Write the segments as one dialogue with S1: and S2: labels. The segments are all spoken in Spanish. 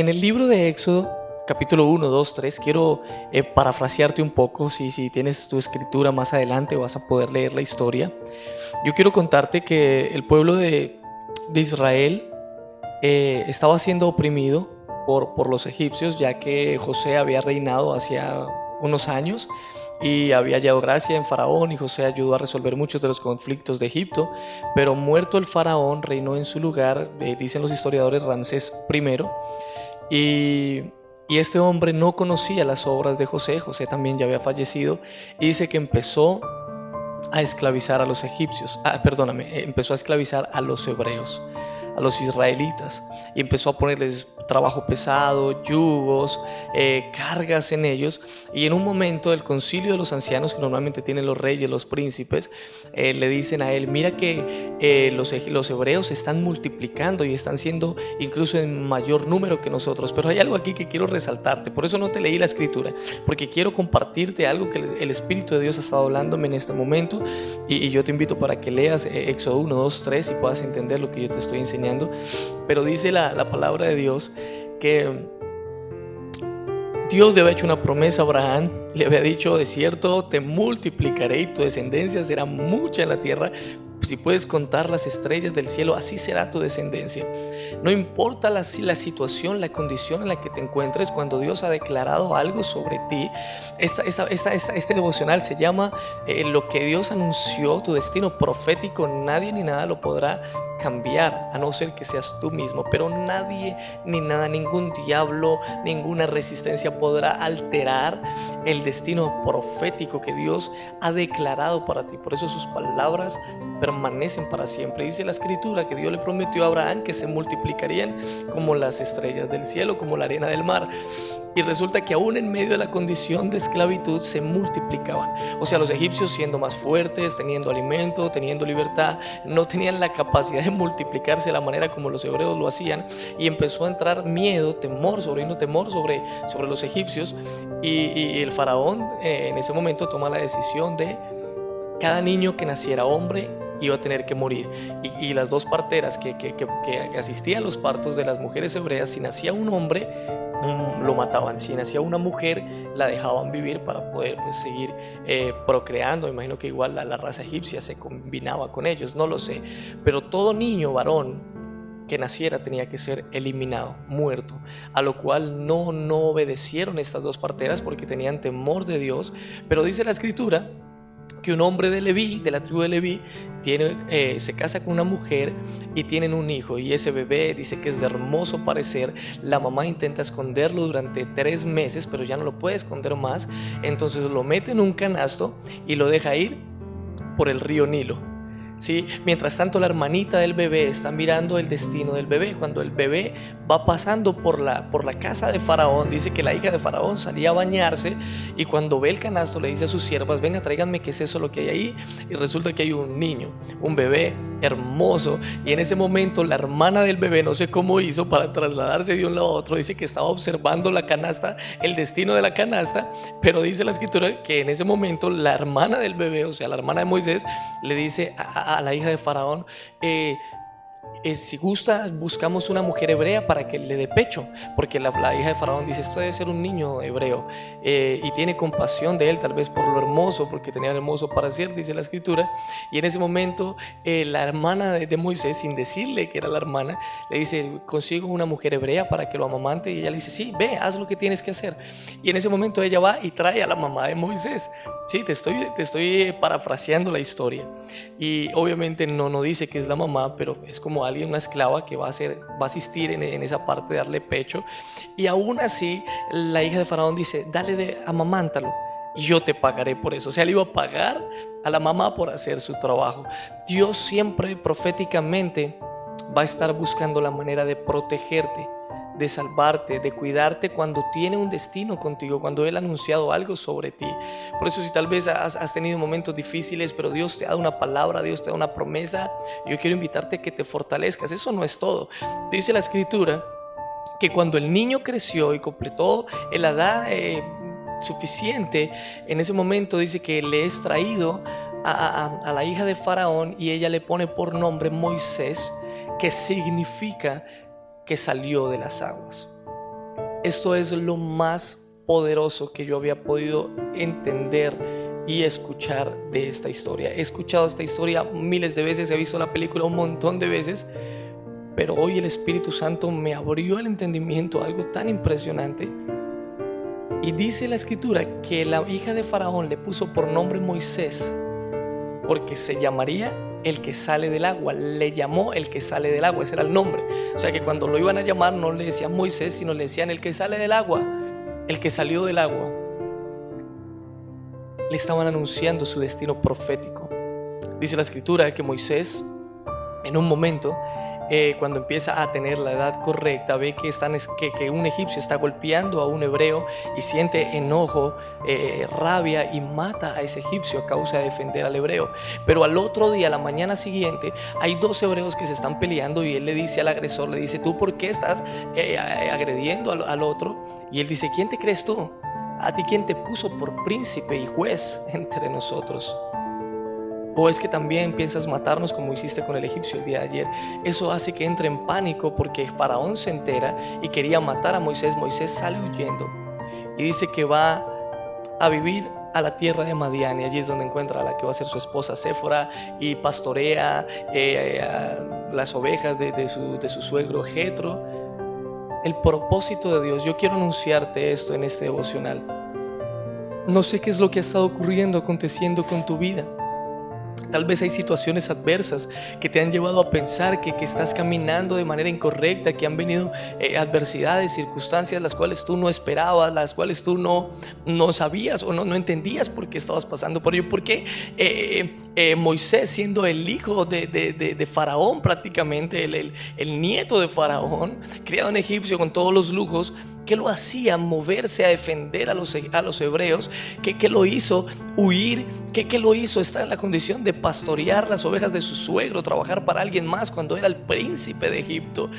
S1: En el libro de Éxodo, capítulo 1, 2, 3, quiero eh, parafrasearte un poco, si, si tienes tu escritura más adelante vas a poder leer la historia. Yo quiero contarte que el pueblo de, de Israel eh, estaba siendo oprimido por, por los egipcios, ya que José había reinado hacía unos años y había hallado gracia en Faraón y José ayudó a resolver muchos de los conflictos de Egipto, pero muerto el Faraón reinó en su lugar, eh, dicen los historiadores, Ramsés I, y, este hombre no conocía las obras de José, José también ya había fallecido, y dice que empezó a esclavizar a los egipcios, ah, perdóname, empezó a esclavizar a los hebreos a los israelitas. Y empezó a ponerles trabajo pesado, yugos, eh, cargas en ellos. Y en un momento el concilio de los ancianos, que normalmente tienen los reyes, los príncipes, eh, le dicen a él, mira que eh, los, los hebreos están multiplicando y están siendo incluso en mayor número que nosotros. Pero hay algo aquí que quiero resaltarte, por eso no te leí la escritura, porque quiero compartirte algo que el Espíritu de Dios ha estado hablándome en este momento y, y yo te invito para que leas Éxodo 1, 2, 3 y puedas entender lo que yo te estoy enseñando. Pero dice la, la palabra de Dios Dios le había hecho una promesa a Abraham, le había dicho, de cierto, te multiplicaré y tu descendencia será mucha en la tierra. Si puedes contar las estrellas del cielo, así será tu descendencia. No importa la, situación, la condición en la que te encuentres, cuando Dios ha declarado algo sobre ti, esta, este devocional se llama eh, Lo que Dios anunció, tu destino profético, nadie ni nada lo podrá cambiar a no ser que seas tú mismo, pero nadie ni nada, ningún diablo, ninguna resistencia podrá alterar el destino profético que Dios ha declarado para ti. Por eso sus palabras permanecen para siempre. Dice la escritura que Dios le prometió a Abraham que se multiplicarían como las estrellas del cielo, como la arena del mar. Y resulta que aún en medio de la condición de esclavitud se multiplicaban. O sea, los egipcios siendo más fuertes, teniendo alimento, teniendo libertad, no tenían la capacidad de multiplicarse de la manera como los hebreos lo hacían. Y empezó a entrar miedo, temor, sobrino temor sobre, sobre los egipcios. Y, el faraón eh, en ese momento toma la decisión de cada niño que naciera hombre iba a tener que morir. Y, las dos parteras que, que, que, que asistían a los partos de las mujeres hebreas, si nacía un hombre, lo mataban. Si nacía una mujer, la dejaban vivir para poder pues, seguir eh, procreando. Imagino que igual la, la, raza egipcia se combinaba con ellos, no lo sé. Pero todo niño varón que naciera tenía que ser eliminado, muerto. A lo cual no, no obedecieron estas dos parteras porque tenían temor de Dios. Pero dice la escritura que un hombre de Leví, de la tribu de Leví, tiene, eh, se casa con una mujer y tienen un hijo. Y ese bebé dice que es de hermoso parecer, la mamá intenta esconderlo durante tres meses pero ya no lo puede esconder más, entonces lo mete en un canasto y lo deja ir por el río Nilo. ¿Sí? Mientras tanto la hermanita del bebé está mirando el destino del bebé. Cuando el bebé va pasando por la, por la casa de Faraón, dice que la hija de Faraón salía a bañarse y cuando ve el canasto le dice a sus siervas, venga, tráiganme qué es eso lo que hay ahí. Y resulta que hay un niño, un bebé hermoso. Y en ese momento la hermana del bebé, no sé cómo hizo para trasladarse de un lado a otro, dice que estaba observando la canasta, el destino de la canasta, pero dice la escritura que en ese momento la hermana del bebé, o sea, la hermana de Moisés, le dice a, la hija de Faraón, eh, eh, si gusta, buscamos una mujer hebrea para que le dé pecho, porque la, hija de Faraón dice, esto debe ser un niño hebreo, eh, y tiene compasión de él, tal vez por lo hermoso, porque tenía hermoso para ser, dice la escritura, y en ese momento eh, la hermana de, Moisés, sin decirle que era la hermana, le dice, consigo una mujer hebrea para que lo amamante, y ella le dice, sí, ve, haz lo que tienes que hacer, y en ese momento ella va y trae a la mamá de Moisés, sí, te estoy, te estoy parafraseando la historia, y obviamente no, no dice que es la mamá, pero es como alguien, una esclava que va a, ser, va a asistir en, esa parte de darle pecho. Y aún así, la hija de Faraón dice, dale de amamántalo y yo te pagaré por eso. O sea, le iba a pagar a la mamá por hacer su trabajo. Dios siempre proféticamente va a estar buscando la manera de protegerte de salvarte, de cuidarte cuando tiene un destino contigo, cuando Él ha anunciado algo sobre ti. Por eso si tal vez has, tenido momentos difíciles, pero Dios te dado una palabra, Dios te da una promesa, yo quiero invitarte a que te fortalezcas. Eso no es todo. Dice la escritura que cuando el niño creció y completó la edad eh, suficiente, en ese momento dice que le es traído a la hija de Faraón y ella le pone por nombre Moisés, que significa que salió de las aguas. Esto es lo más poderoso que yo había podido entender y escuchar de esta historia. He escuchado esta historia miles de veces, he visto la película un montón de veces, pero hoy el Espíritu Santo me abrió el entendimiento, algo tan impresionante. Y dice la escritura que la hija de Faraón le puso por nombre Moisés, porque se llamaría el que sale del agua. Le llamó el que sale del agua, ese era el nombre. O sea que cuando lo iban a llamar no le decían Moisés, sino le decían el que sale del agua, el que salió del agua. Le estaban anunciando su destino profético. Dice la escritura que Moisés, en un momento, eh, cuando empieza a tener la edad correcta, ve que, un egipcio está golpeando a un hebreo y siente enojo, eh, rabia y mata a ese egipcio a causa de defender al hebreo. Pero al otro día, la mañana siguiente, hay dos hebreos que se están peleando y él le dice al agresor, le dice, ¿tú por qué estás eh, agrediendo al otro? Y él dice, ¿quién te crees tú? ¿A ti quién te puso por príncipe y juez entre nosotros? ¿O es que también piensas matarnos como hiciste con el egipcio el día de ayer? Eso hace que entre en pánico porque Faraón se entera y quería matar a Moisés. Moisés sale huyendo y dice que va a vivir a la tierra de Madian y allí es donde encuentra a la que va a ser su esposa Séfora y pastorea eh, las ovejas de, su, de su suegro Jetro. El propósito de Dios, yo quiero anunciarte esto en este devocional. No sé qué es lo que ha estado ocurriendo, aconteciendo con tu vida. Tal vez hay situaciones adversas que te han llevado a pensar que, estás caminando de manera incorrecta, que han venido eh, adversidades, circunstancias las cuales tú no esperabas, las cuales tú no, no sabías o no, no entendías por qué estabas pasando por ello. Porque eh, eh, Moisés, siendo el hijo de, Faraón prácticamente, el, el, nieto de Faraón, criado en Egipcio con todos los lujos, ¿Qué lo hacía moverse a defender a los, a los hebreos? ¿Qué, qué lo hizo huir? ¿Qué, ¿Qué lo hizo estar en la condición de pastorear las ovejas de su suegro, trabajar para alguien más cuando era el príncipe de Egipto?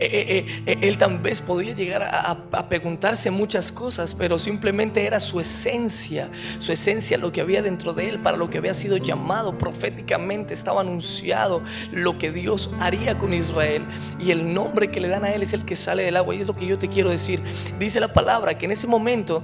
S1: Eh, eh, eh, él tal vez podía llegar a, preguntarse muchas cosas, pero simplemente era su esencia, su esencia, lo que había dentro de él, para lo que había sido llamado proféticamente, estaba anunciado lo que Dios haría con Israel. Y el nombre que le dan a él es el que sale del agua. Y es lo que yo te quiero decir. Dice la palabra que en ese momento,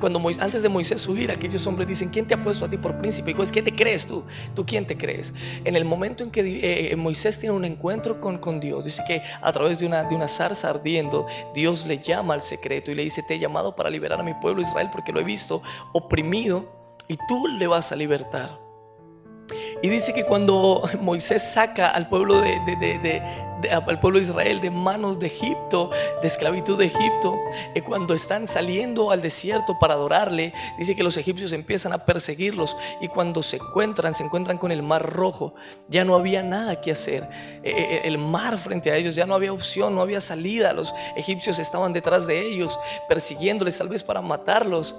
S1: cuando antes de Moisés subir, aquellos hombres dicen, ¿quién te ha puesto a ti por príncipe? Y pues, ¿qué te crees tú? ¿Tú quién te crees? En el momento en que Moisés tiene un encuentro con, con Dios, dice que a través de de una zarza ardiendo, Dios le llama al secreto y le dice, te he llamado para liberar a mi pueblo Israel porque lo he visto oprimido y tú le vas a libertar. Y dice que cuando Moisés saca al pueblo de, al pueblo de Israel de manos de Egipto, de esclavitud de Egipto, y cuando están saliendo al desierto para adorarle, dice que los egipcios empiezan a perseguirlos y cuando se encuentran, se encuentran con el mar rojo, ya no había nada que hacer. E, e, e, el mar frente a ellos, ya no había opción, no había salida. Los egipcios estaban detrás de ellos, persiguiéndoles tal vez para matarlos.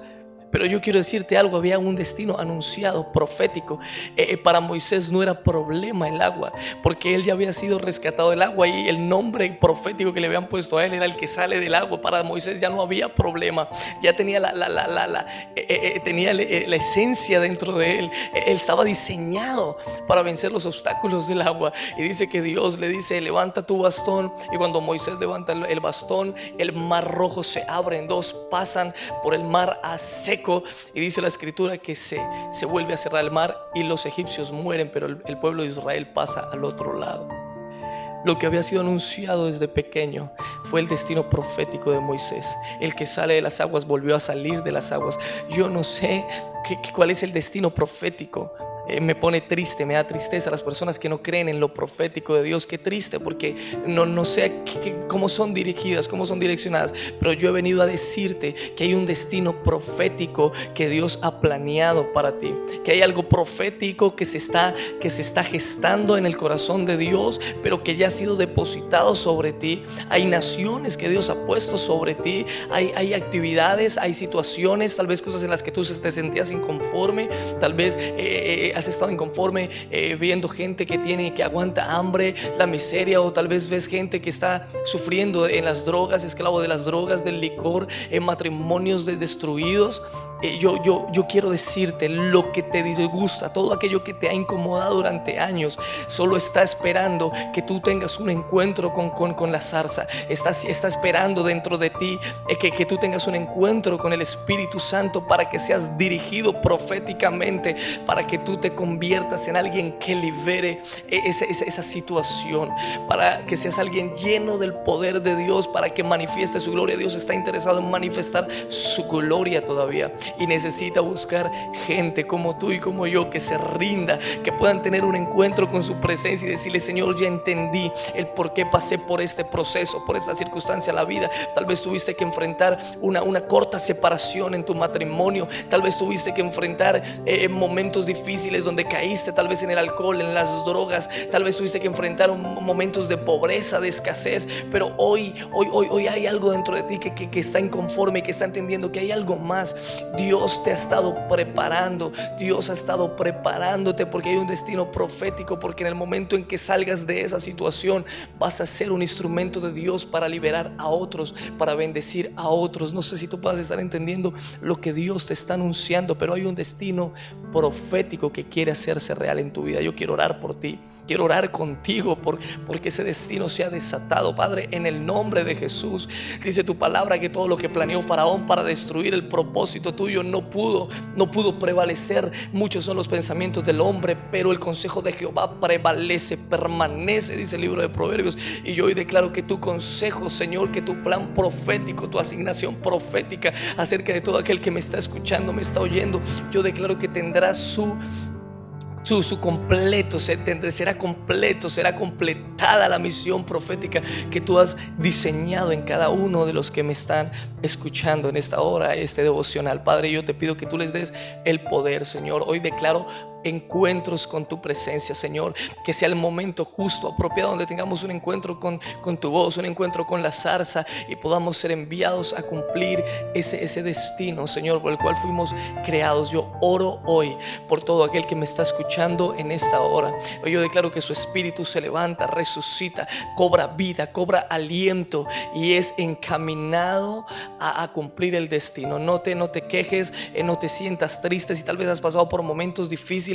S1: Pero yo quiero decirte algo, había un destino anunciado, profético. Eh, eh, para Moisés no era problema el agua, porque él ya había sido rescatado del agua y el nombre profético que le habían puesto a él era el que sale del agua. Para Moisés ya no había problema, ya tenía la, la, la, la eh, tenía la esencia dentro de él. Él estaba diseñado para vencer los obstáculos del agua. Y dice que Dios le dice, levanta tu bastón. Y cuando Moisés levanta el bastón, el mar rojo se abre en dos, pasan por el mar a seco y dice la escritura que se, se vuelve a cerrar el mar y los egipcios mueren, pero el, pueblo de Israel pasa al otro lado. Lo que había sido anunciado desde pequeño fue el destino profético de Moisés. El que sale de las aguas volvió a salir de las aguas. Yo no sé cuál es el destino profético eh, me pone triste, me da tristeza las personas que no creen en lo profético de Dios. Qué triste, porque no, no sé cómo son dirigidas, cómo son direccionadas. Pero yo he venido a decirte que hay un destino profético que Dios ha planeado para ti. Que hay algo profético que se está, que se está gestando en el corazón de Dios, pero que ya ha sido depositado sobre ti. Hay naciones que Dios ha puesto sobre ti. Hay, hay actividades, hay situaciones, tal vez cosas en las que tú te sentías inconforme. Tal vez... Eh, has estado inconforme eh, viendo gente que tiene, que aguanta hambre, la miseria, o tal vez ves gente que está sufriendo en las drogas, esclavo de las drogas, del licor, en matrimonios destruidos. Eh, yo, yo, yo quiero decirte lo que te disgusta, todo aquello que te ha incomodado durante años, solo está esperando que tú tengas un encuentro con, con, la zarza. Está, está esperando dentro de ti eh, que, que tú tengas un encuentro con el Espíritu Santo para que seas dirigido proféticamente, para que tú te conviertas en alguien que libere eh, esa, esa, esa situación, para que seas alguien lleno del poder de Dios, para que manifieste su gloria. Dios está interesado en manifestar su gloria todavía y necesita buscar gente como tú y como yo que se rinda, que puedan tener un encuentro con su presencia y decirle, Señor, ya entendí el por qué pasé por este proceso, por esta circunstancia la vida. Tal vez tuviste que enfrentar una, una corta separación en tu matrimonio, tal vez tuviste que enfrentar eh, momentos difíciles donde caíste, tal vez en el alcohol, en las drogas, tal vez tuviste que enfrentar momentos de pobreza, de escasez, pero hoy, hoy, hoy, hoy hay algo dentro de ti que, que, que está inconforme, que está entendiendo que hay algo más. Dios te ha estado preparando, Dios ha estado preparándote porque hay un destino profético, porque en el momento en que salgas de esa situación vas a ser un instrumento de Dios para liberar a otros, para bendecir a otros. No sé si tú puedas estar entendiendo lo que Dios te está anunciando, pero hay un destino profético que quiere hacerse real en tu vida. Yo quiero orar por ti. Quiero orar contigo por, porque ese destino sea desatado, Padre, en el nombre de Jesús. Dice tu palabra que todo lo que planeó Faraón para destruir el propósito tuyo no pudo, no pudo prevalecer. Muchos son los pensamientos del hombre, pero el consejo de Jehová prevalece, permanece, dice el libro de Proverbios. Y yo hoy declaro que tu consejo, Señor, que tu plan profético, tu asignación profética acerca de todo aquel que me está escuchando, me está oyendo, yo declaro que tendrá su su, completo, será completo, será completada la misión profética que tú has diseñado en cada uno de los que me están escuchando en esta hora, este devocional. Padre, yo te pido que tú les des el poder, Señor. Hoy declaro encuentros con tu presencia, Señor. Que sea el momento justo, apropiado, donde tengamos un encuentro con, con tu voz, un encuentro con la zarza y podamos ser enviados a cumplir ese, ese destino, Señor, por el cual fuimos creados. Yo oro hoy por todo aquel que me está escuchando en esta hora. Hoy yo declaro que su espíritu se levanta, resucita, cobra vida, cobra aliento y es encaminado a, cumplir el destino. No te, no te quejes, eh, no te sientas triste si tal vez has pasado por momentos difíciles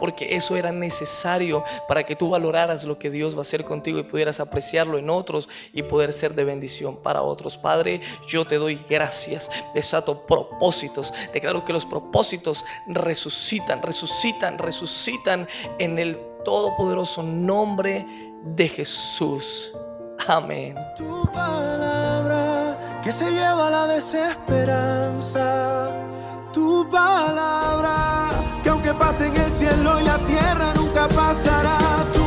S1: porque eso era necesario para que tú valoraras lo que Dios va a hacer contigo y pudieras apreciarlo en otros y poder ser de bendición para otros. Padre, yo te doy gracias, desato propósitos, declaro que los propósitos resucitan, resucitan, resucitan en el todopoderoso nombre de Jesús. Amén.
S2: Tu palabra que se lleva la desesperanza. Tu palabra que pase en el cielo y la tierra nunca pasará.